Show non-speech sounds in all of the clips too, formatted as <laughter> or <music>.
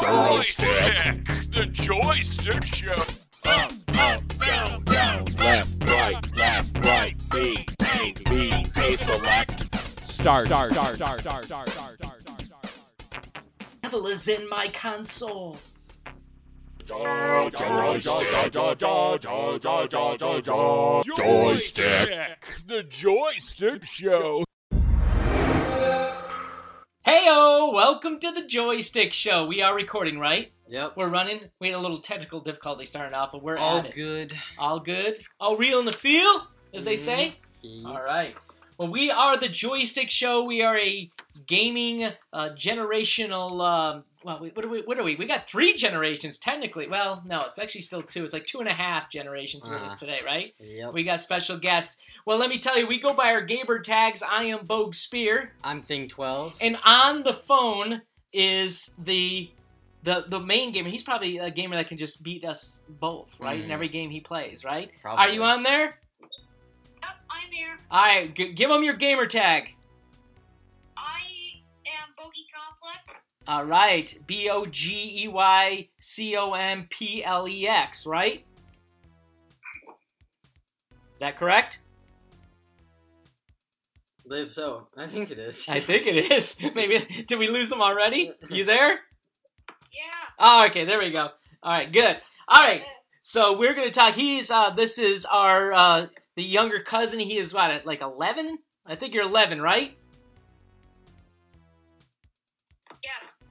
Joystick! The joystick show! Up, up, down, down, left, right, left, right, B, A, B, A, select. Start, start, start, start, start, start, start, start. Devil is in my console. Joystick. The joystick show. Heyo! Welcome to the Joystick Show. We are recording, right? Yep. We're running. We had a little technical difficulty starting off, but we're All at it. good. All good. All real in the feel, as they say. All right. Well, we are the Joystick Show. We are a gaming uh, generational. Um, well, we, what are we? What are we? We got three generations technically. Well, no, it's actually still two. It's like two and a half generations with us Ah. today, right? Yep. We got special guests. Well, let me tell you, we go by our gamer tags. I am Bogue Spear, I'm Thing 12. and on the phone is the the the main gamer. He's probably a gamer that can just beat us both, right? In Mm. every game he plays, right? Probably. Are you on there? Yep, I'm here. All right, g- give him your gamer tag. I am Bogey Complex. All right, B O G E Y C O M P L E X, right? Is that correct? Live so. I think it is. I think it is. <laughs> Maybe did we lose him already? <laughs> You there? Yeah. Oh, okay, there we go. All right, good. All right, so we're gonna talk. He's uh, this is our uh, the younger cousin. He is what, at like eleven? I think you're eleven, right?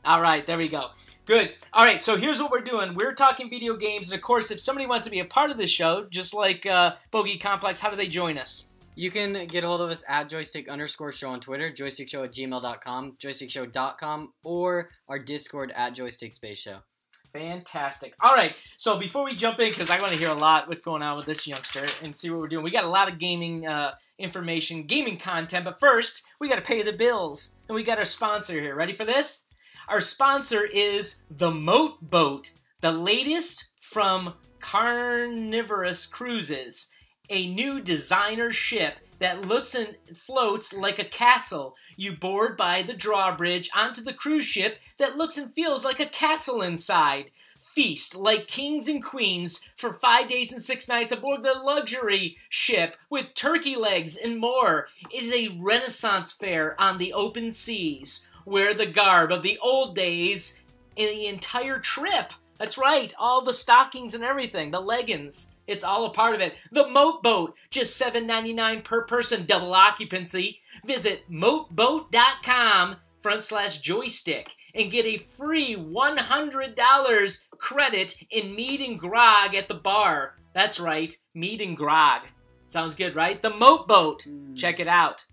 All right, there we go. Good. All right, so here's what we're doing. We're talking video games, and of course, if somebody wants to be a part of the show, just like uh, Bogey Complex, how do they join us? You can get a hold of us at joystick underscore show on Twitter, joystickshow at gmail.com, joystickshow.com, or our Discord at joystick space show. Fantastic. All right, so before we jump in, because I want to hear a lot what's going on with this youngster and see what we're doing, we got a lot of gaming uh, information, gaming content, but first, we got to pay the bills, and we got our sponsor here. Ready for this? Our sponsor is the Moat Boat, the latest from Carnivorous Cruises, a new designer ship that looks and floats like a castle. You board by the drawbridge onto the cruise ship that looks and feels like a castle inside. Feast like kings and queens for five days and six nights aboard the luxury ship with turkey legs and more. It is a renaissance fair on the open seas. Wear the garb of the old days in the entire trip. That's right, all the stockings and everything, the leggings. It's all a part of it. The Moat Boat, just $7.99 per person, double occupancy. Visit moatboat.com front slash joystick and get a free $100 credit in meat and grog at the bar. That's right, meat and grog. Sounds good, right? The Moat Boat. Hmm. Check it out.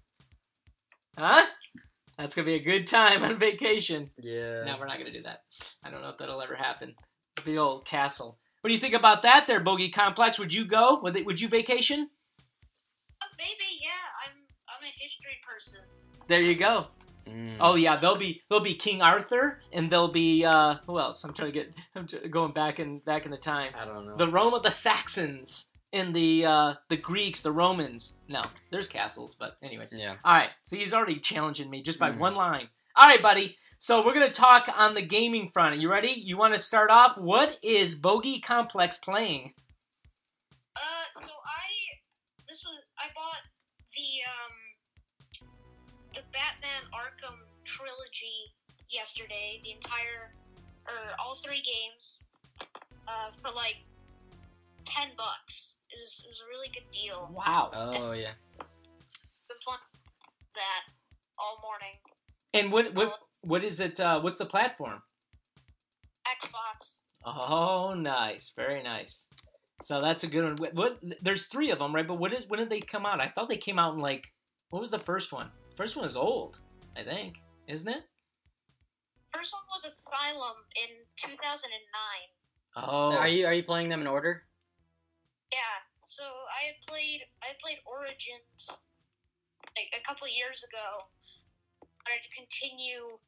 Huh? That's gonna be a good time on vacation. Yeah. No, we're not gonna do that. I don't know if that'll ever happen. The old castle. What do you think about that, there, Bogey Complex? Would you go? Would, it, would you vacation? Uh, maybe. Yeah. I'm. I'm a history person. There you go. Mm. Oh yeah, they'll be they'll be King Arthur, and they'll be uh, who else? I'm trying to get I'm going back in back in the time. I don't know. The Rome of the Saxons and the uh, the Greeks, the Romans. No, there's castles, but anyways. yeah. All right, so he's already challenging me just by Mhm. one line. All right, buddy. So we're gonna talk on the gaming front. Are you ready? You want to start off? What is Bogey Complex playing? Uh. So I. This was. I bought the um. The Batman Arkham trilogy yesterday. The entire, or all three games. Uh, for like. Ten bucks. It was. It was a really good deal. Wow. Oh, yeah. Been playing that all morning. And what what what is it? Uh, what's the platform? Xbox. Oh, nice, very nice. So that's a good one. What, what? There's three of them, right? But what is? When did they come out? I thought they came out in like. What was the first one? First one is old, I think, isn't it? First one was Asylum in 2009. Oh, Are you are you playing them in order? Yeah, so I had played I had played Origins like a couple years ago. I had to continue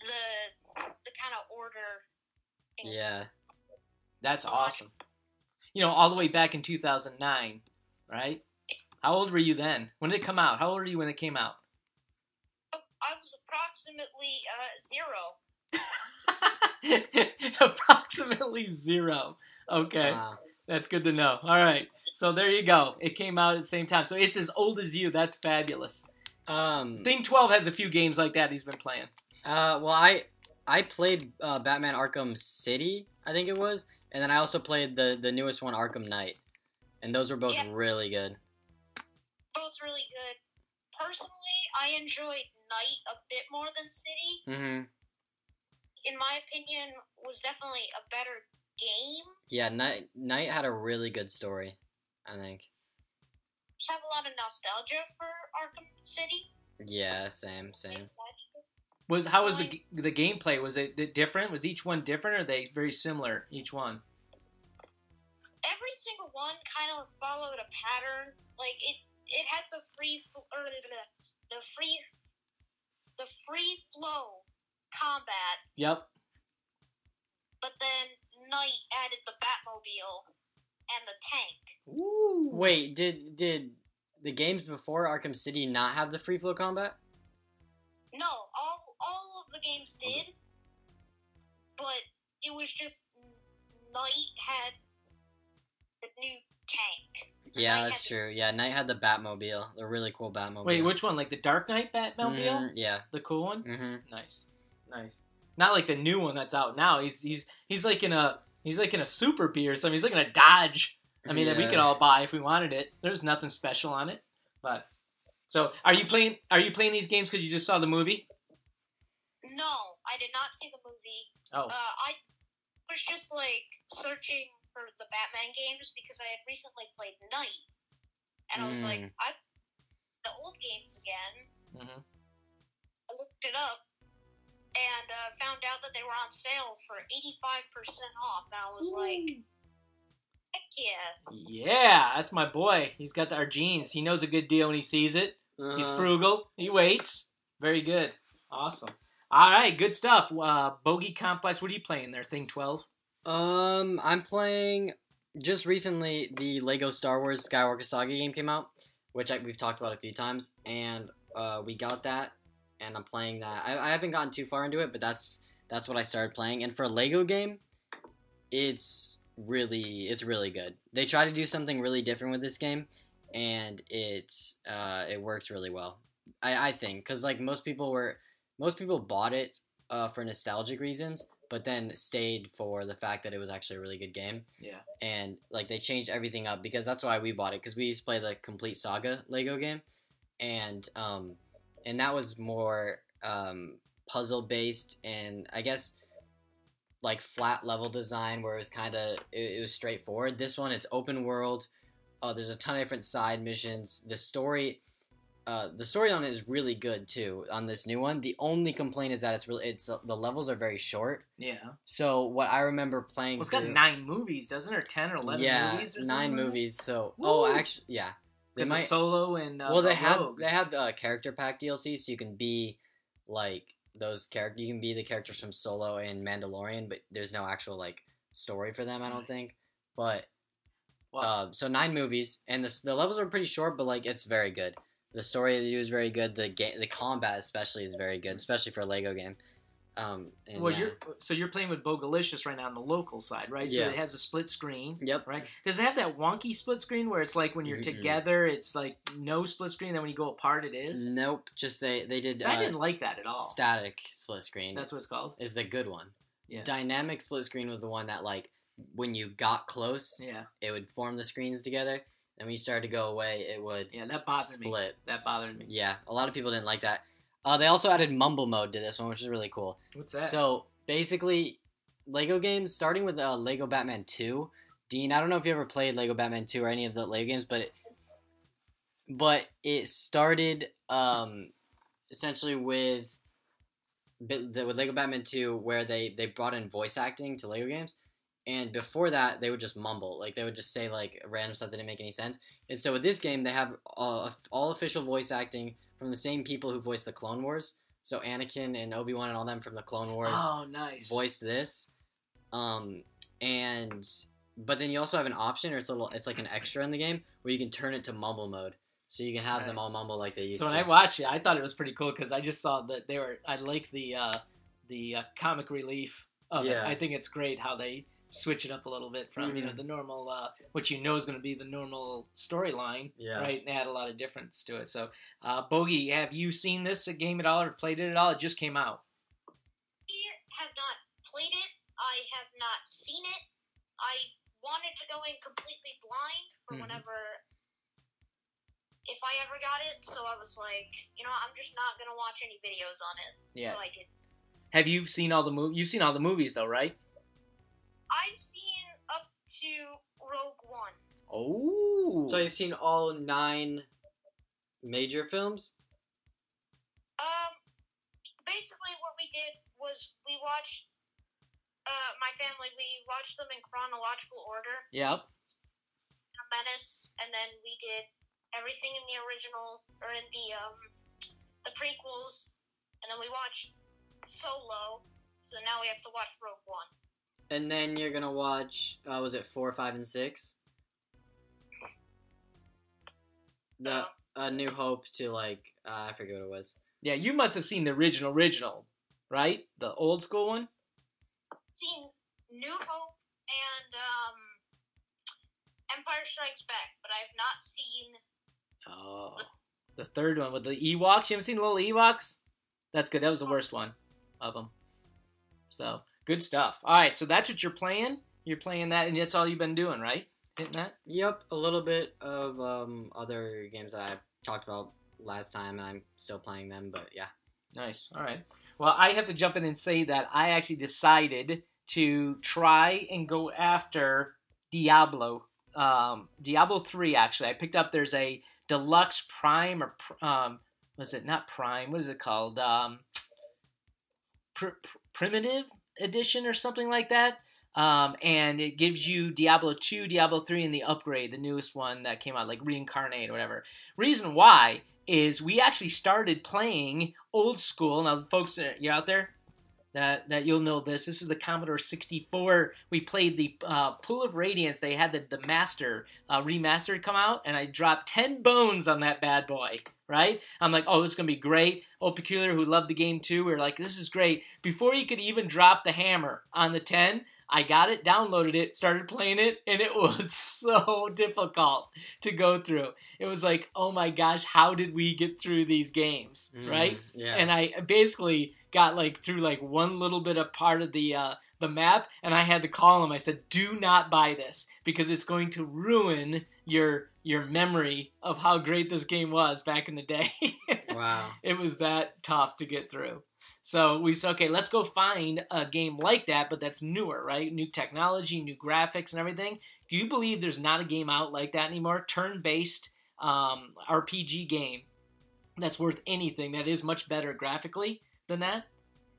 the the kind of order. and- Yeah. that's awesome. You know, all the way back in 2009, right? How old were you then? When did it come out? How old were you when it came out? I was approximately uh, zero. <laughs> Approximately zero. Okay, Wow. That's good to know. All right, so there you go. It came out at the same time, so it's as old as you. That's fabulous. Um. Thing Twelve has a few games like that he's been playing. Uh. Well, I I played uh, Batman Arkham City, I think it was, and then I also played the the newest one, Arkham Knight, and those were both Yeah. really good. Both really good. Personally, I enjoyed Knight a bit more than City. Mm-hmm. In my opinion, was definitely a better game. Yeah, Knight Knight had a really good story. I think. Just have a lot of nostalgia for Arkham City. Yeah. Same. Same. Was how was the the gameplay? Was it different? Was each one different, or are they very similar? Each one. Every single one kind of followed a pattern. Like it, it had the free or the, the the free the free flow combat, Yep. but then Knight added the Batmobile and the tank. Ooh. Wait, did did the games before Arkham City not have the free flow combat? No, all all of the games did, but it was just Knight had the new tank. Yeah, Knight that's had true. Yeah, Knight had the Batmobile, the really cool Batmobile. Wait, which one? Like the Dark Knight Batmobile? Mhm, yeah. The cool one? Mm-hmm. Nice, nice. Not like the new one that's out now. He's he's he's like in a he's like in a Super Bee or something. He's like in a Dodge. I mean, that we Yeah. could all buy if we wanted it. There's nothing special on it, but. So, are you playing? Are you playing these games because you just saw the movie? No, I did not see the movie. Oh, Uh, I was just like searching for the Batman games because I had recently played Knight, and I was like, Mm. I the old games again. hmm I looked it up and uh, found out that they were on sale for eighty five percent off. And I was like, heck yeah! yeah, that's my boy. He's got our genes. He knows a good deal when he sees it. He's Uh-huh. frugal. He waits. Very good. Awesome. All right, good stuff. Uh, Bogey Complex. What are you playing there? Thing twelve. Um, I'm playing. Just recently, the Lego Star Wars Skywalker Saga game came out, which I, we've talked about a few times, and uh, we got that, and I'm playing that. I, I haven't gotten too far into it, but that's that's what I started playing. And for a Lego game, it's really it's really good. They try to do something really different with this game, and it's uh, it works really well. I, I think because like most people were most people bought it uh, for nostalgic reasons, but then stayed for the fact that it was actually a really good game. Yeah. And like they changed everything up because that's why we bought it because we used to play the complete saga Lego game, and um, and that was more um puzzle based and I guess like flat level design where it was kind of it, it was straightforward. This one it's open world. Uh, there's a ton of different side missions. The story uh, the story on it is really good too. On this new one, the only complaint is that it's really it's uh, the levels are very short. Yeah. So what I remember playing, Well, it's got nine movies, doesn't it? Or ten or eleven yeah, movies or nine movies. So Woo! oh, actually, yeah, they might. solo and uh, well, they have Rogue. they have uh, character pack DLC, so you can be like those character. You can be the characters from Solo and Mandalorian, but there's no actual like story for them. I don't think. But Well- uh, so nine movies, and the the levels are pretty short, but like it's very good. The story they do is very good. The game, the combat especially is very good, especially for a Lego game. Um, and well, yeah. you're so you're playing with Bogalicious right now on the local side, right? So it has a split screen. Yep. Right. Does it have that wonky split screen where it's like when you're Mm-mm. together, it's like no split screen, then when you go apart, it is? Nope. Just they they did 'Cause I uh, didn't like that at all. static split screen. That's what it's called. is the good one. Yeah. Dynamic split screen was the one that like when you got close, Yeah. it would form the screens together, and when you started to go away, it would Yeah. That bothered me. That bothered me. Yeah, a lot of people didn't like that. Uh, they also added mumble mode to this one, which is really cool. What's that? So basically, Lego games starting with uh, Lego Batman Two. Dean, I don't know if you ever played Lego Batman Two or any of the Lego games, but it, but it started um, essentially with the- with Lego Batman Two, where they they brought in voice acting to Lego games. And before that, they would just mumble, like they would just say like random stuff that didn't make any sense. And so with this game, they have all, all official voice acting from the same people who voiced the Clone Wars. So Anakin and Obi Wan and all them from the Clone Wars oh, nice. voiced this. Um, and but then you also have an option, or it's a little, it's like an extra in the game where you can turn it to mumble mode. so you can have Right. them all mumble like they used So when to. I watched it, I thought it was pretty cool because I just saw that they were. I like the uh, the uh, comic relief of it. Yeah. I think it's great how they switch it up a little bit from you know Mhm. the normal, uh, what you know is going to be the normal storyline, Yeah. right? And add a lot of difference to it. So, uh, Bogey, have you seen this game at all or played it at all? It just came out. I have not played it. I have not seen it. I wanted to go in completely blind for Mhm. whenever, if I ever got it. So I was like, you know, I'm just not gonna watch any videos on it. Yeah. So I did. Have you seen all the movies? You've seen all the movies though, right? I've seen up to Rogue One. Oh. so you've seen all nine major films? Um, basically, what we did was we watched. Uh, my family we watched them in chronological order. Yep. a menace, and then we did everything in the original or in the um the prequels, and then we watched Solo. So now we have to watch Rogue One. And then you're gonna watch. Uh, was it four, five, and six? The A New Hope to like uh, I forget what it was. Yeah, you must have seen the original, original, right? The old school one. Seen New Hope and um Empire Strikes Back, but I've not seen. Oh, the third one with the Ewoks. You haven't seen the little Ewoks? That's good. That was the worst one of them. So good stuff. All right, so that's what you're playing. You're playing that, and that's all you've been doing, right? Hitting that. Yep, a little bit of um, other games that I've talked about last time, and I'm still playing them. But yeah, Nice. All right. Well, I have to jump in and say that I actually decided to try and go after Diablo. Um, Diablo 3, actually. I picked up, there's a deluxe prime or, um, was it not prime? What is it called? Um, pr- pr- primitive edition or something like that. Um, and it gives you Diablo 2, Diablo 3, and the upgrade, the newest one that came out, like Reincarnate or whatever. Reason why is we actually started playing old school. Now, folks, uh, you out there that that you'll know this. This is the Commodore 64. We played the uh, Pool of Radiance. They had the the master uh, remastered come out, and I dropped ten bones on that bad boy. Right? I'm like, oh, this is gonna be great. Old Peculiar, who loved the game too, we are like, this is great. Before you could even drop the hammer on the ten, I got it, downloaded it, started playing it, and it <laughs> was so difficult to go through. It was like, oh my gosh, how did we get through these games, right? Mm, Yeah. And I basically got like through like one little bit of part of the uh, the map, and I had to call him. I said, "Do not buy this because it's going to ruin your your memory of how great this game was back in the day." <laughs> wow. it was that tough to get through. So we said, okay, let's go find a game like that, but that's newer, right? New technology, new graphics, and everything. Do you believe there's not a game out like that anymore? Turn based um, RPG game that's worth anything that is much better graphically than that.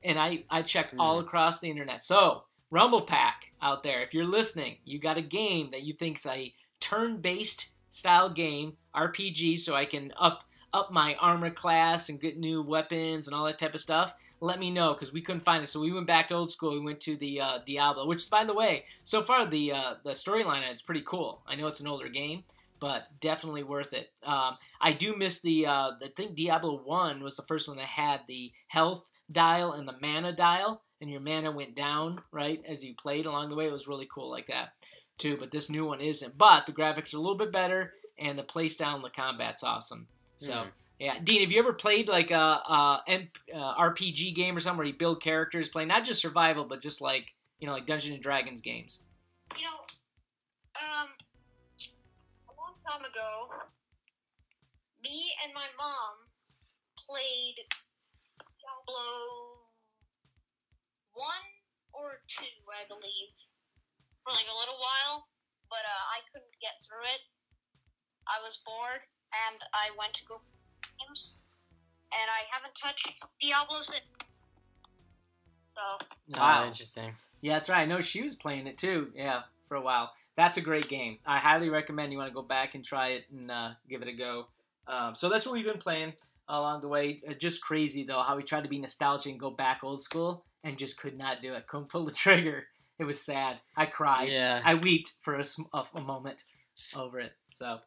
And I, I checked all Hmm. across the internet. So, Rumble Pack out there, if you're listening, you got a game that you think's a turn based style game, RPG, so I can up up my armor class and get new weapons and all that type of stuff, let me know because we couldn't find it. So we went back to old school. We went to the uh, Diablo, which, by the way, so far the uh, the storyline it's pretty cool. I know it's an older game, but definitely worth it. Um, I do miss the uh, I think Diablo One was the first one that had the health dial and the mana dial, and your mana went down right as you played along the way. It was really cool like that too. But this new one isn't. But the graphics are a little bit better, and the playstyle and the combat's awesome. So. Hmm. Yeah, Dean, have you ever played like a, a M- uh, RPG game or something where you build characters, play not just survival, but just like you know, like Dungeons and Dragons games? You know, um, a long time ago, me and my mom played Diablo one or two, I believe, for like a little while, but uh, I couldn't get through it. I was bored, and I went to go games, and I haven't touched Diablo since. So Oh, interesting. Yeah, that's right. I know she was playing it too. Yeah, for a while. That's a great game. I highly recommend you want to go back and try it and uh, give it a go. Um, so that's what we've been playing along the way. Uh, just crazy though how he tried to be nostalgic and go back old school and just could not do it. Couldn't pull the <laughs> trigger. It was sad. I cried. Yeah. I wept for a, a, a moment over it. So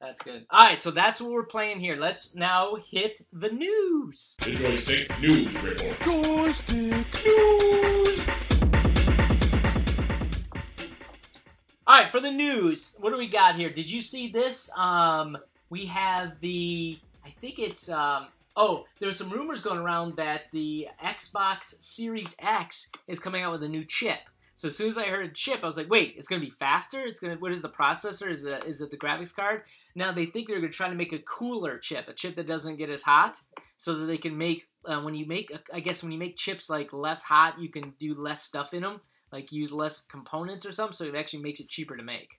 That's good. All right, so that's what we're playing here. Let's now hit the news. The Joystick News Report. Joystick News. All right, for the news, what do we got here? Did you see this? Um, we have the, I think it's, um, oh, there's some rumors going around that the Xbox Series X is coming out with a new chip. So as soon as I heard chip, I was like, wait, it's going to be faster? It's going to, what is the processor? Is it, is it the graphics card? Now they think they're going to try to make a cooler chip, a chip that doesn't get as hot, so that they can make, uh, when you make, I guess when you make chips like less hot, you can do less stuff in them like use less components or something, so it actually makes it cheaper to make.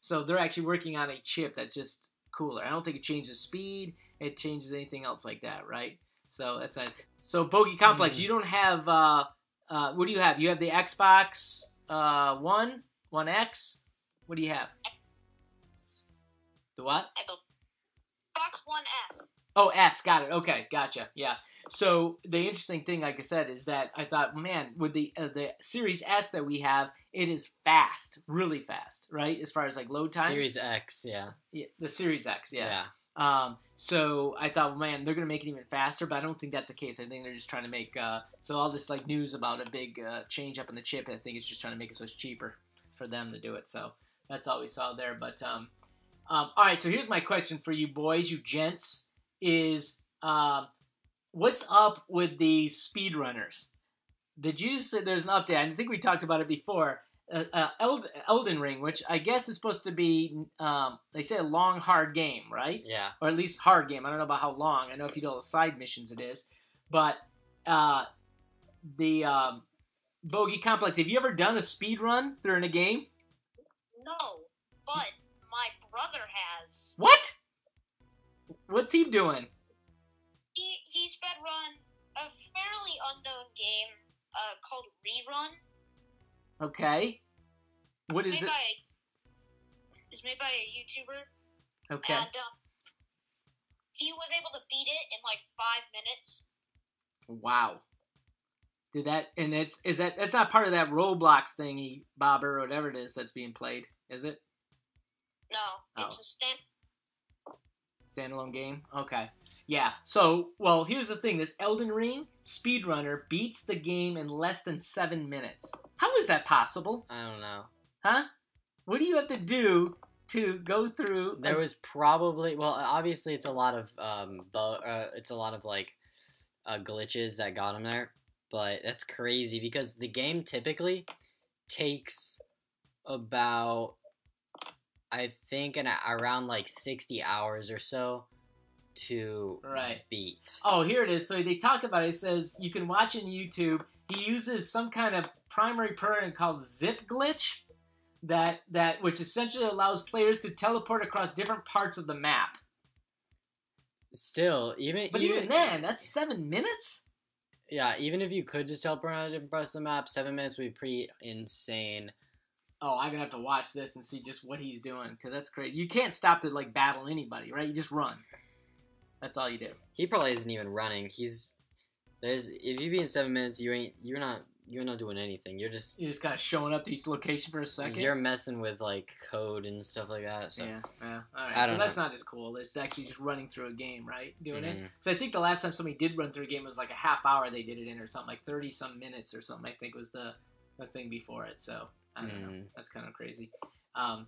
So they're actually working on a chip that's just cooler. I don't think it changes speed, it changes anything else like that, right? So that's that. So Bogey Complex, Mm. you don't have uh uh what do you have? You have the Xbox uh One, One X? What do you have? The what? I built Fox One S. Oh, S, got it. Okay, gotcha. Yeah. So the interesting thing, like I said, is that I thought, man, with the uh, the Series S that we have, it is fast, really fast, right? As far as like load times. Series X, yeah. yeah, the Series X, yeah. Yeah. Um, so I thought, well, man, they're gonna make it even faster, but I don't think that's the case. I think they're just trying to make uh, so all this like news about a big uh, change up in the chip. I think it's just trying to make it so it's cheaper for them to do it. So that's all we saw there. But um, um, all right, so here's my question for you boys, you gents, is um, what's up with the speedrunners? Did you say there's an update? I think we talked about it before. Uh, uh, Eld- Elden Ring, which I guess is supposed to be, um, they say a long, hard game, right? Yeah. Or at least hard game. I don't know about how long. I know if you do all the side missions, it is. But uh, the um, Bogey Complex, have you ever done a speed run during a game? No, but my brother has. What? What's he doing? He he sped run a fairly unknown game uh, called Rerun. Okay. What is made it? by it's made by a YouTuber, Okay. and um, he was able to beat it in like five minutes. Wow. Did that and it's is that that's not part of that Roblox thingy, Bobber, or whatever it is that's being played, is it? No, Oh. it's a stand. Standalone game? Okay. Yeah. So well here's the thing, this Elden Ring speedrunner beats the game in less than seven minutes. How is that possible? I don't know. Huh? What do you have to do to go through There a- was probably well, obviously it's a lot of um, bu- uh, it's a lot of like uh, glitches that got him there, but that's crazy because the game typically takes about I think an around like sixty hours or so to Right. beat. Oh, here it is. So they talk about it. It says you can watch in YouTube. He uses some kind of primary program called Zip Glitch, that that which essentially allows players to teleport across different parts of the map. Still, even But even then, that's seven minutes. yeah, even if you could just teleport around different parts of the map, seven minutes would be pretty insane. Oh, I'm gonna have to watch this and see just what he's doing because that's crazy. You can't stop to like battle anybody, right? You just run. That's all you do. He probably isn't even running. He's there's if you be in seven minutes, you ain't you're not you're not doing anything. You're just You're just kind of showing up to each location for a 2nd you're messing with like code and stuff like that. So Yeah, yeah. All right. So don't that's know. not as cool. It's actually just running through a game, right? Doing it. Mhm. So I think the last time somebody did run through a game was like a half hour they did it in or something, like thirty some minutes or something. I think was the the thing before it. So I don't know. Mm. That's kind of crazy. Um,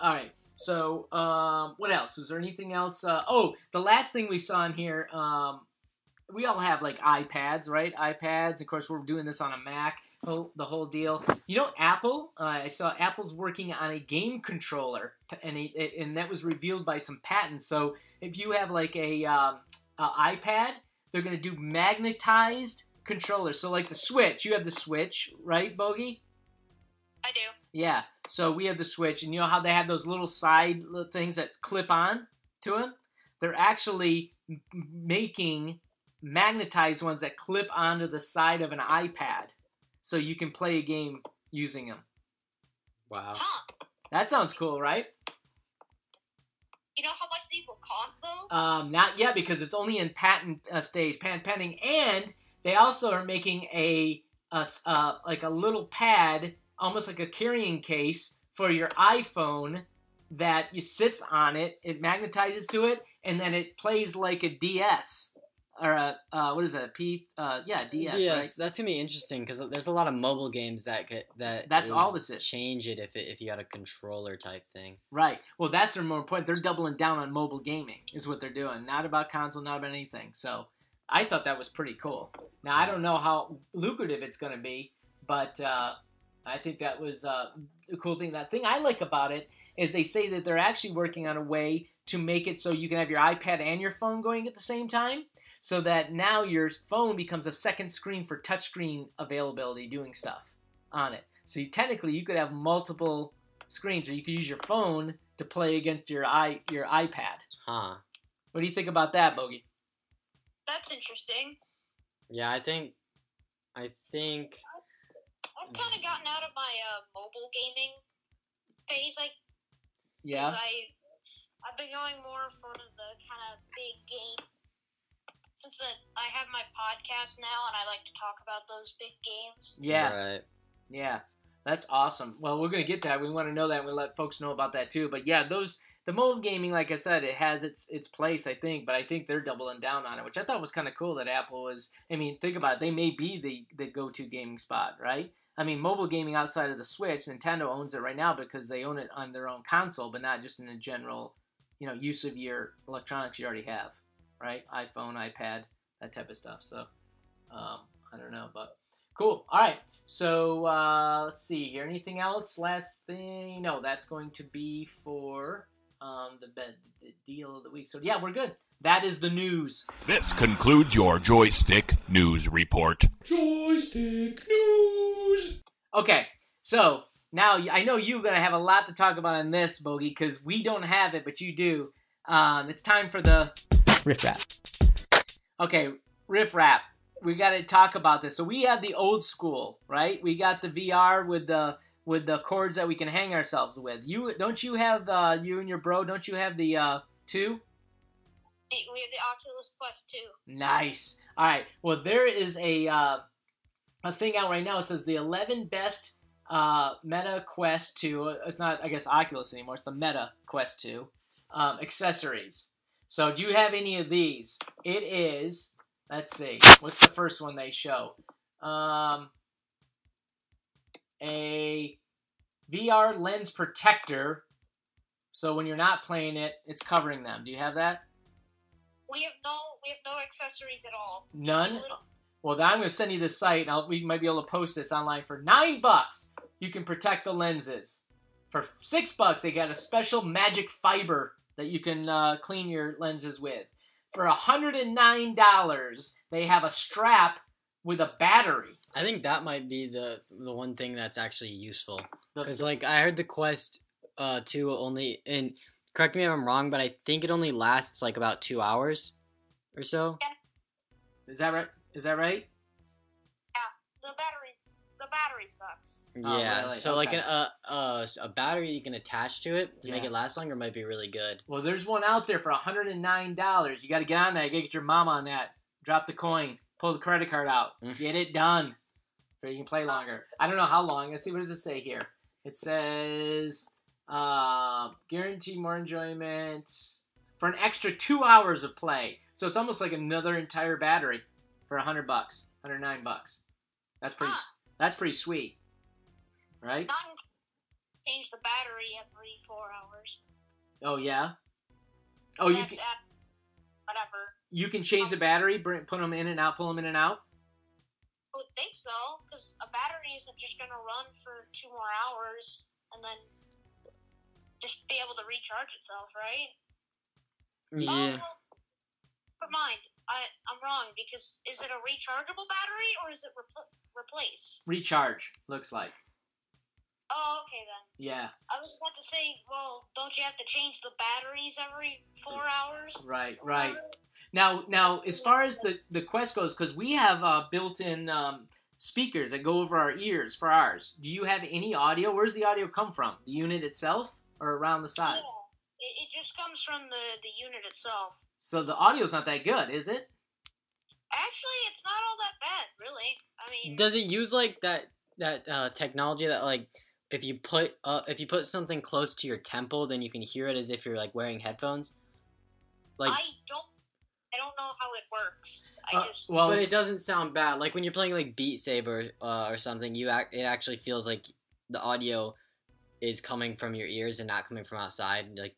all right. So um, what else? Was there anything else? Uh, oh, the last thing we saw in here. Um, we all have like iPads, right? iPads. Of course, we're doing this on a Mac. whole- The whole deal. You know, Apple. Uh, I saw Apple's working on a game controller, and it- and that was revealed by some patents. So if you have like a, um, a iPad, they're going to do magnetized controllers. So like the Switch, you have the Switch, right, Bogey? I do. Yeah. So we have the Switch, and you know how they have those little side little things that clip on to it? They're actually m- making magnetized ones that clip onto the side of an iPad, so you can play a game using them. wow. That sounds cool, right? You know how much these will cost though? Um, not yet because it's only in patent uh, stage, patent pending, and they also are making a, a uh, like a little pad, almost like a carrying case for your iPhone that you sits on it, it magnetizes to it, and then it plays like a DS or a uh, what is that? A P? Uh, yeah, DS. right? that's gonna be interesting because there's a lot of mobile games that could, that That's all this is. Change it if it, if you got a controller type thing. Right. Well, that's their more point. They're doubling down on mobile gaming, is what they're doing. Not about console, not about anything. So I thought that was pretty cool. Now I don't know how lucrative it's going to be, but uh, I think that was uh, a cool thing. That thing I like about it is they say that they're actually working on a way to make it so you can have your iPad and your phone going at the same time. So that now your phone becomes a second screen for touchscreen availability, doing stuff on it. So you, technically, you could have multiple screens, or you could use your phone to play against your i your iPad. Huh. What do you think about that, Bogey? That's interesting. Yeah, I think. I think. I've kind of gotten out of my uh, mobile gaming phase. I Yeah. 'cause I I've been going more for the kind of big game. Since that I have my podcast now, and I like to talk about those big games. Yeah. Right. Yeah. That's awesome. Well, we're gonna get that. We want to know that. We let folks know about that too. But yeah, those the mobile gaming, like I said, it has its its place, I think. But I think they're doubling down on it, which I thought was kind of cool. That Apple was. I mean, think about it. They may be the the go to gaming spot, right? I mean, mobile gaming outside of the Switch, Nintendo owns it right now because they own it on their own console, but not just in the general, you know, use of your electronics you already have, right? iPhone, iPad, that type of stuff. So, um, I don't know, but cool. All right. So uh, let's see here. Anything else? Last thing? No, that's going to be for um, the, the deal of the week. So yeah, we're good. That is the news. This concludes your joystick news report. Joystick news. Okay, so now I know you're gonna have a lot to talk about on this, Bogey, because we don't have it, but you do. Um, it's time for the Rift Rap. Okay, Rift Rap. We got to talk about this. So we have the old school, right? We got the VR with the with the cords that we can hang ourselves with. You don't you have uh, you and your bro? Don't you have the uh, two? We have the Oculus Quest 2. Nice. All right. Well, there is a uh, a thing out right now. It says the 11 best uh, Meta Quest 2. It's not, I guess, Oculus anymore. It's the Meta Quest 2 um, accessories. So, do you have any of these? It is. Let's see. What's the first one they show? Um, a VR lens protector. So when you're not playing it, it's covering them. Do you have that? We have no we have no accessories at all. None. Well, then I'm going to send you the site, and I'll, we might be able to post this online for nine bucks. You can protect the lenses. For six bucks, they got a special magic fiber that you can uh, clean your lenses with. For hundred and nine dollars, they have a strap with a battery. I think that might be the the one thing that's actually useful because like I heard the Quest uh two only and correct me if I'm wrong, but I think it only lasts like about two hours or so. is that right? Is that right? Yeah. The battery the battery sucks. Oh, yeah, really? so like Okay. an, uh, uh, a battery you can attach to it to make it last longer might be really good. Well, there's one out there for hundred and nine dollars. You got to get on that. You got to get your mom on that. Drop the coin. Pull the credit card out. Mm. Get it done. So you can play longer. I don't know how long. Let's see. What does it say here? It says uh, guarantee more enjoyment for an extra two hours of play. So it's almost like another entire battery for a hundred bucks. Hundred nine bucks. That's pretty. Ah. That's pretty sweet, right? Not change the battery every four hours. Oh yeah. Oh, you can, at whatever. you can change the battery, bring, put them in and out, pull them in and out. I would think so, because a battery isn't just gonna run for two more hours and then just be able to recharge itself, right? Oh, Yeah. never mind. I I'm wrong because is it a rechargeable battery or is it repl- replace? Recharge looks like. Oh, okay then. Yeah, I was about to say, well, don't you have to change the batteries every four hours? right, right. Now, now, as far as the the Quest goes, because we have uh, built-in um, speakers that go over our ears for ours. Do you have any audio? Where's the audio come from? The unit itself, or around the side? Yeah, it, it just comes from the the unit itself. So the audio's not that good, is it? Actually, it's not all that bad, really. I mean, Does it use like that that uh, technology that like if you put uh, if you put something close to your temple, then you can hear it as if you're like wearing headphones. Like, I don't. I don't know how it works. I Uh, just. well, but it doesn't sound bad. Like when you're playing like Beat Saber uh, or something, you ac- it actually feels like the audio is coming from your ears and not coming from outside. Like,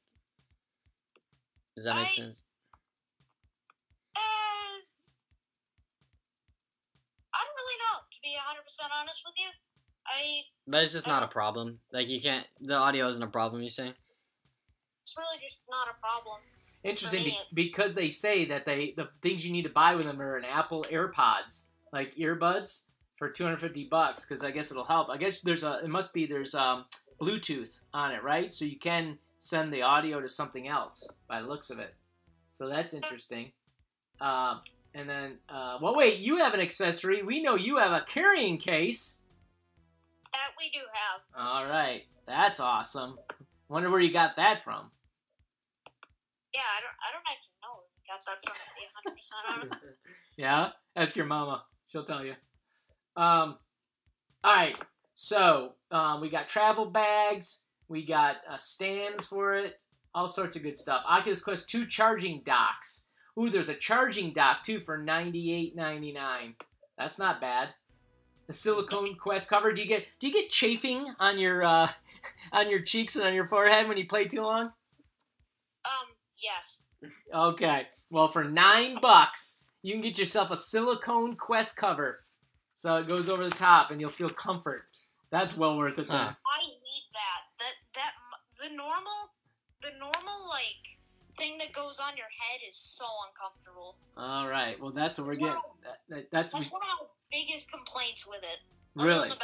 does that make I- sense? Uh, I don't really know, to be 100% honest with you. I. But it's just not a problem. Like you can't. The audio isn't a problem. You say? It's really just not a problem. interesting be- because they say that they the things you need to buy with them are an Apple AirPods, like earbuds for 250 bucks because I guess it'll help. I guess there's a it must be there's um Bluetooth on it, right? So you can send the audio to something else by the looks of it. So that's interesting. Um, and then, uh, well, wait, you have an accessory. We know you have a carrying case. That we do have. All right, that's awesome. Wonder where you got that from. Yeah, I don't. I don't actually know where got that from. To 100% <laughs> Yeah, ask your mama. She'll tell you. Um, all right. So um, we got travel bags. We got uh, stands for it. All sorts of good stuff. Oculus Quest two charging docks. Ooh, there's a charging dock too for ninety eight ninety nine. That's not bad. The silicone Quest cover. Do you get do you get chafing on your uh, <laughs> on your cheeks and on your forehead when you play too long? Um. Yes. Okay. Well, for nine bucks, you can get yourself a silicone Quest cover, so it goes over the top, and you'll feel comfort. That's well worth it. Then. Huh. I need that. That that the normal, the normal like thing that goes on your head is so uncomfortable. All right. Well, that's what we're getting. That, that- that's That's one of my biggest complaints with it. Really Yep.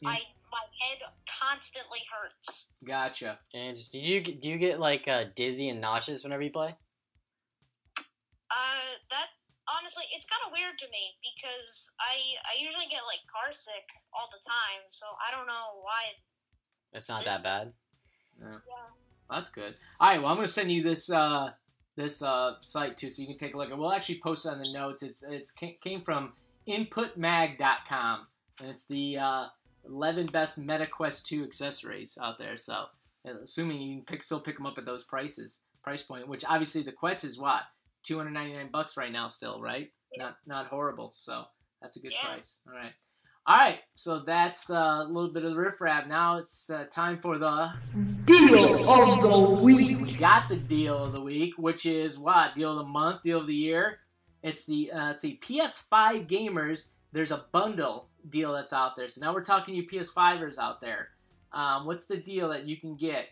Yeah. I my head constantly hurts. gotcha. And did you get- do you get like uh, dizzy and nauseous whenever you play? Uh, that honestly, it's kind of weird to me because I I usually get like car sick all the time, so I don't know why. It's not that bad. Yeah. That's good. All right. Well, I'm going to send you this uh, this uh, site too, so you can take a look. And we'll actually post it on the notes. It's it's came from InputMag.com, and it's the uh, 11 best MetaQuest 2 accessories out there. So, uh, assuming you can pick, still pick them up at those prices, price point. Which obviously the Quest is what 299 bucks right now, still right? Not not horrible. So that's a good Yeah. price. All right. All right, so that's uh, a little bit of the riff raff. Now it's uh, time for the Deal of the week. we got the deal of the week, which is what deal of the month, deal of the year. It's the uh, let's see, PS5 gamers. There's a bundle deal that's out there. So now we're talking to you PS5ers out there. Um, what's the deal that you can get?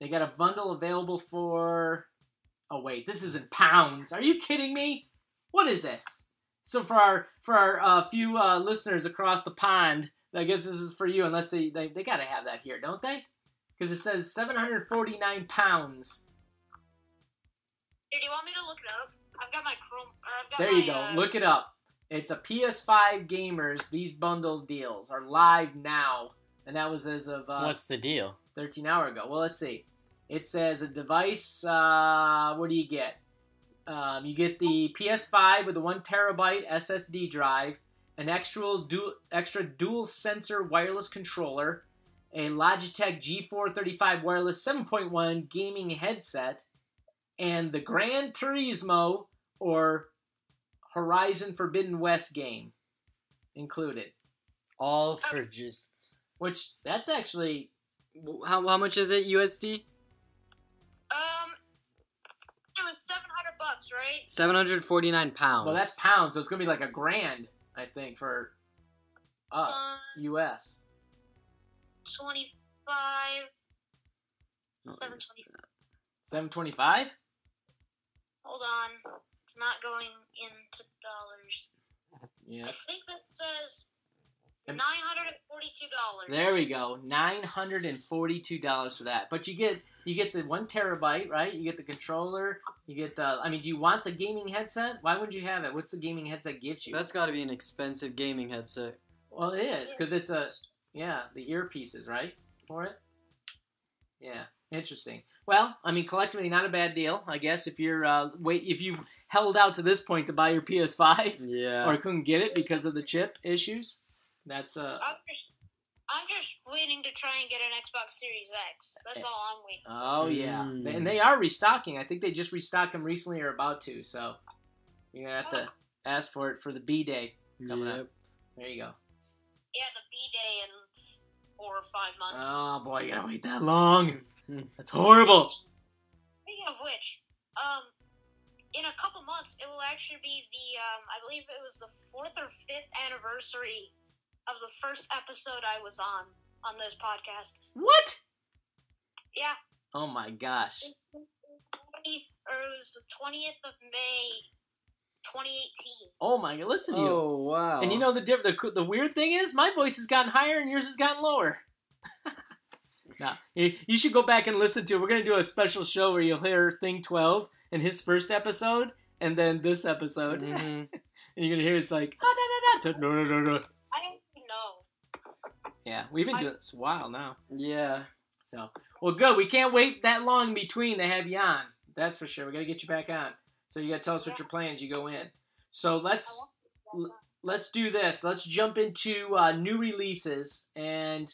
They got a bundle available for. Oh wait, this isn't pounds. Are you kidding me? What is this? So for our for our uh, few uh, listeners across the pond, I guess this is for you. Unless they they, they got to have that here, don't they? Because it says 749 pounds. Here, do you want me to look it up? I've got my Chrome. Or I've got There my, you go. Uh, Look it up. It's a PS5 gamers. These bundles deals are live now, and that was as of uh, What's the deal? 13 hour ago. Well, let's see. It says a device. Uh, what do you get? Um, you get the PS5 with a one terabyte SSD drive, an extra dual, extra dual sensor wireless controller, a Logitech G435 wireless 7.1 gaming headset, and the Gran Turismo or Horizon Forbidden West game included. All for just Which that's actually how how much is it USD? It was seven hundred bucks, right? Seven hundred forty nine pounds. well, that's pounds, so it's gonna be like a grand, I think, for uh, Um, U.S. twenty five. Seven twenty five. Seven twenty-five. Hold on, it's not going into dollars. Yeah. I think that says And- nine hundred and forty-two dollars. There we go. Nine hundred and forty-two dollars for that. But you get you get the one terabyte, right? You get the controller. You get the. I mean, do you want the gaming headset? Why wouldn't you have it? What's the gaming headset get you? That's got to be an expensive gaming headset. well, it is because it's a yeah the earpieces right for it. Yeah, interesting. Well, I mean, collectively, not a bad deal, I guess. If you're uh, wait, if you've held out to this point to buy your PS5 Yeah. or couldn't get it because of the chip issues, that's uh I, under- I'm just waiting to try and get an Xbox Series X. That's all I'm waiting. Oh yeah, Mm. and they are restocking. I think they just restocked them recently or about to. So you're gonna have to ask for it for the B day coming Yep. up. There you go. Yeah, the B day in four or five months. Oh boy, you gotta wait that long. <laughs> That's horrible. Speaking of which, um, in a couple months, it will actually be the um, I believe it was the fourth or fifth anniversary of the first episode I was on on this podcast. What? Yeah, Oh my gosh. it was the twentieth of May, twenty eighteen. Oh my god. Listen to you. Oh wow! And you know the diff- the the weird thing is my voice has gotten higher and yours has gotten lower. <laughs> now you you should go back and listen to. it. We're gonna do a special show where you'll hear Thing Twelve and his first episode, and then this episode, Mhm. <laughs> and you're gonna hear it's like ah, da, da, da, no no no no. Yeah, we've been I- doing this a while now. yeah. So well, good. We can't wait that long in between to have you on. That's for sure. We gotta get you back on. So you gotta tell us what your plans. You go in. So let's. let's do this. Let's jump into uh, new releases and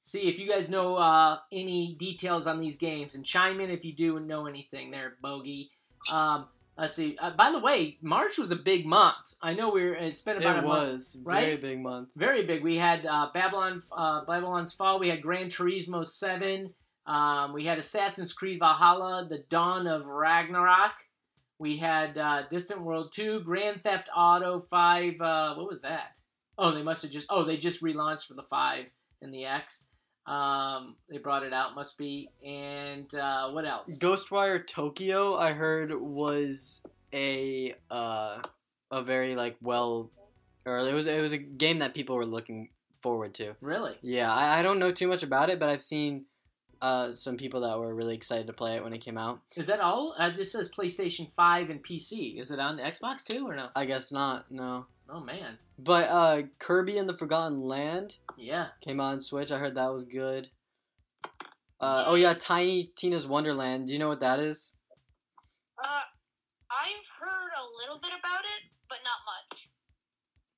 see if you guys know uh, any details on these games and chime in if you do and know anything there, Bogey. Um, let's see. Uh, by the way, March was a big month. I know we're it's been about It a month. was right? very big month. Very big. We had uh, Babylon, uh, Babylon's Fall. We had Gran Turismo Seven. Um, we had Assassin's Creed Valhalla, The Dawn of Ragnarok. We had uh, Distant World Two, Grand Theft Auto Five. Uh, what was that? Oh, they must have just. Oh, they just relaunched for the Five and the X. Um, they brought it out. Must be. And uh, what else? Ghostwire Tokyo, I heard, was a uh, a very like well, or it was it was a game that people were looking forward to. Really? Yeah, I, I don't know too much about it, but I've seen uh, some people that were really excited to play it when it came out. Is that all? Uh, it just says PlayStation Five and PC. Is it on the Xbox too or no? I guess not, no. Oh man. But uh, Kirby and the Forgotten Land Yeah. came out on Switch. I heard that was good. Uh, oh yeah, Tiny Tina's Wonderland. Do you know what that is? Uh, I've heard a little bit about it, but not much.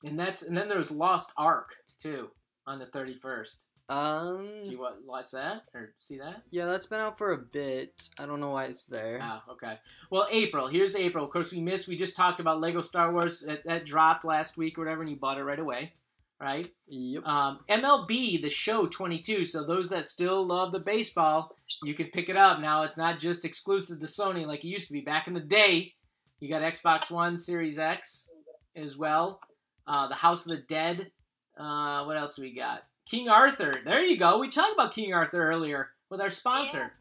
And that's and then there's Lost Ark too on the 31st. Um, Do you wa- watch that or see that? yeah, that's been out for a bit. I don't know why it's there. Oh, okay. Well, April. Here's April. Of course, we missed. We just talked about Lego Star Wars that, that dropped last week or whatever, and you bought it right away, right? Yep. Um, MLB The Show 22. So those that still love the baseball, you can pick it up now. It's not just exclusive to Sony like it used to be back in the day. You got Xbox One, Series X, as well. Uh, the House of the Dead. Uh, what else we got? King Arthur. There you go. We talked about King Arthur earlier with our sponsor.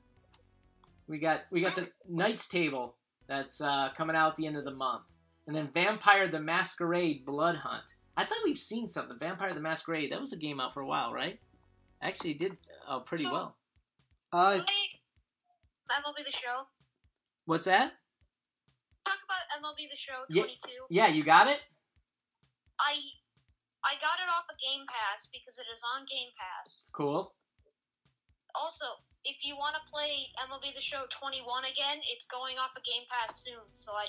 We got we got the Knight's Tale that's uh, coming out at the end of the month, and then Vampire the Masquerade Blood Hunt. I thought we've seen something. Vampire the Masquerade. That was a game out for a while, right? Actually, it did uh, pretty So- well. Uh, Like, MLB The Show. What's that? Talk about MLB The Show Yeah. 22. Yeah, you got it. I I got it off of Game Pass because it is on Game Pass. Cool. Also, if you want to play MLB The Show 21 again, it's going off of Game Pass soon, so I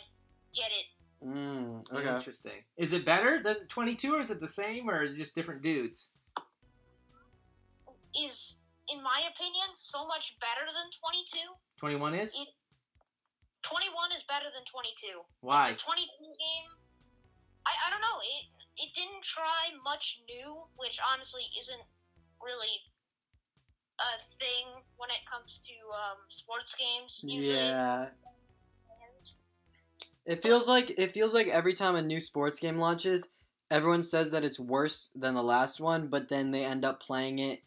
get it. Mm, okay. Interesting. Is it better than 22, or is it the same, or is it just different dudes? Is in my opinion so much better than 22. 21 is. It 21 is better than 22. Why? The 22 game, I, I don't know. It it didn't try much new, which honestly isn't really a thing when it comes to um, sports games. Usually, Yeah. And It feels like it feels like every time a new sports game launches, everyone says that it's worse than the last one, but then they end up playing it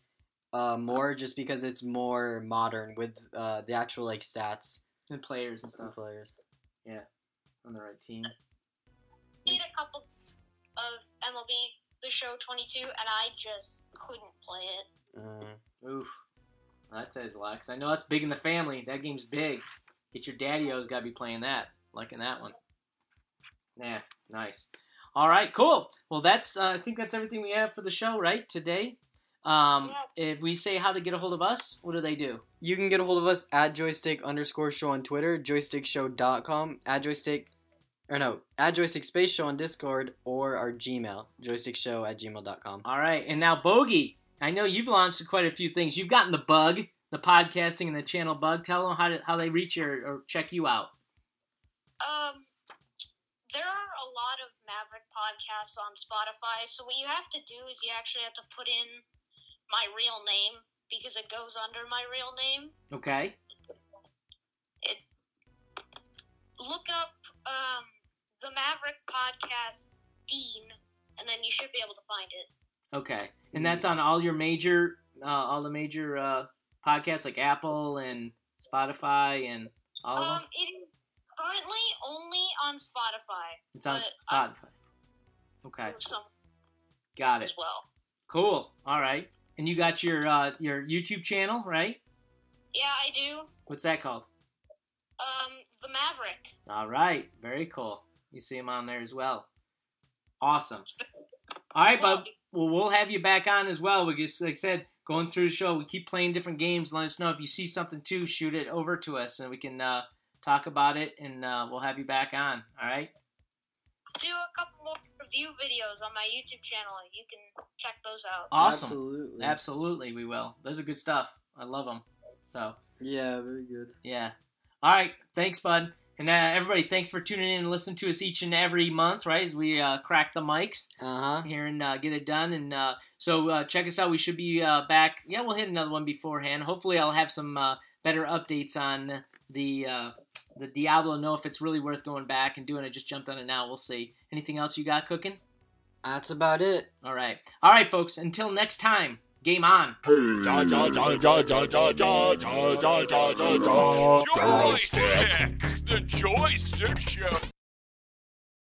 uh, more just because it's more modern with uh, the actual like stats And players and and stuff players. Yeah. On the right team. played a couple of MLB The Show 22, and I just couldn't play it. Uh, Oof. That says a lot. 'cause I know that's big in the family. That game's big. Get your daddy-o's got to be playing that. Liking that one. Yeah, nice. All right, cool. Well, that's uh, I think that's everything we have for the show, right? Today. Um, if we say how to get a hold of us, what do they do? you can get a hold of us at joystick underscore show on Twitter, joystickshow.com, at joystick, or no, at joystick space show on Discord, or our Gmail, joystickshow at gmail.com. All right, and now Bogey, I know you've launched quite a few things. You've gotten the bug, the podcasting and the channel bug. Tell them how to, how they reach you or, or check you out. Um, there are a lot of Maverick podcasts on Spotify. So what you have to do is you actually have to put in my real name because it goes under my real name. Okay. It Look up um, the Maverick podcast Dean, and then you should be able to find it. Okay. And that's on all your major, uh, all the major uh, podcasts like Apple and Spotify and all of Um, them. it is currently only on Spotify. It's on but I- Spotify. Okay. Got it. as well. Cool. All right. And you got your uh, your YouTube channel, right? Yeah, I do. What's that called? Um, the Maverick. All right. Very cool. You see him on there as well. Awesome. All right, bud. Well, we'll have you back on as well. We just, like I said, going through the show, we keep playing different games. Let us know if you see something too. Shoot it over to us, and we can uh, talk about it, and uh, we'll have you back on. All right. do a couple more review videos on my YouTube channel. You can check those out. Awesome. Absolutely. Absolutely, we will. Those are good stuff. I love them. So, Yeah, very good. yeah. All right. Thanks, bud. And uh, everybody, thanks for tuning in and listening to us each and every month, right? As we uh, crack the mics Uh huh. here and uh, get it done. And uh, so uh, check us out. We should be uh, back. Yeah, we'll hit another one beforehand. Hopefully, I'll have some uh, better updates on the uh, the Diablo know if it's really worth going back and doing. it. just jumped on it now. We'll see. Anything else you got cooking? That's about it. All right. All right, folks. Until next time, game on. Joystick. The Joystick Show.